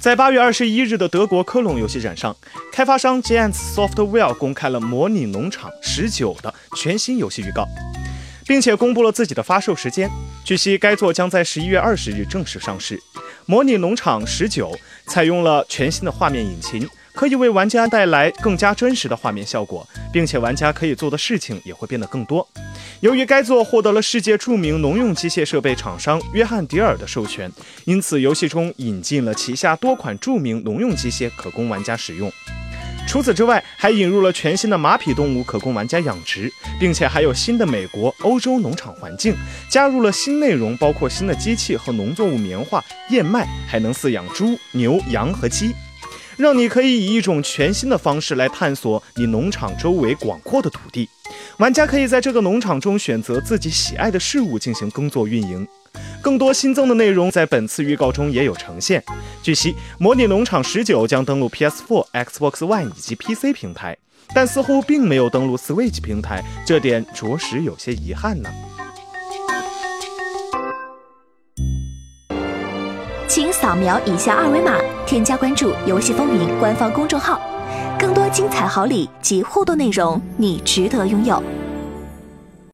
在八月二十一日的德国科隆游戏展上，开发商 Giants Software 公开了《模拟农场十九》的全新游戏预告，并且公布了自己的发售时间。据悉，该作将在十一月二十日正式上市。《模拟农场十九》采用了全新的画面引擎。可以为玩家带来更加真实的画面效果，并且玩家可以做的事情也会变得更多。由于该作获得了世界著名农用机械设备厂商约翰迪尔的授权，因此游戏中引进了旗下多款著名农用机械可供玩家使用。除此之外，还引入了全新的马匹动物可供玩家养殖，并且还有新的美国、欧洲农场环境，加入了新内容，包括新的机器和农作物棉花、燕麦，还能饲养猪、牛、羊和鸡。让你可以以一种全新的方式来探索你农场周围广阔的土地。玩家可以在这个农场中选择自己喜爱的事物进行耕作运营。更多新增的内容在本次预告中也有呈现。据悉，《模拟农场十九》将登陆 PS4、Xbox One 以及 PC 平台，但似乎并没有登陆 Switch 平台，这点着实有些遗憾呢。请扫描以下二维码，添加关注“游戏风云”官方公众号，精彩好礼及互动内容，你值得拥有。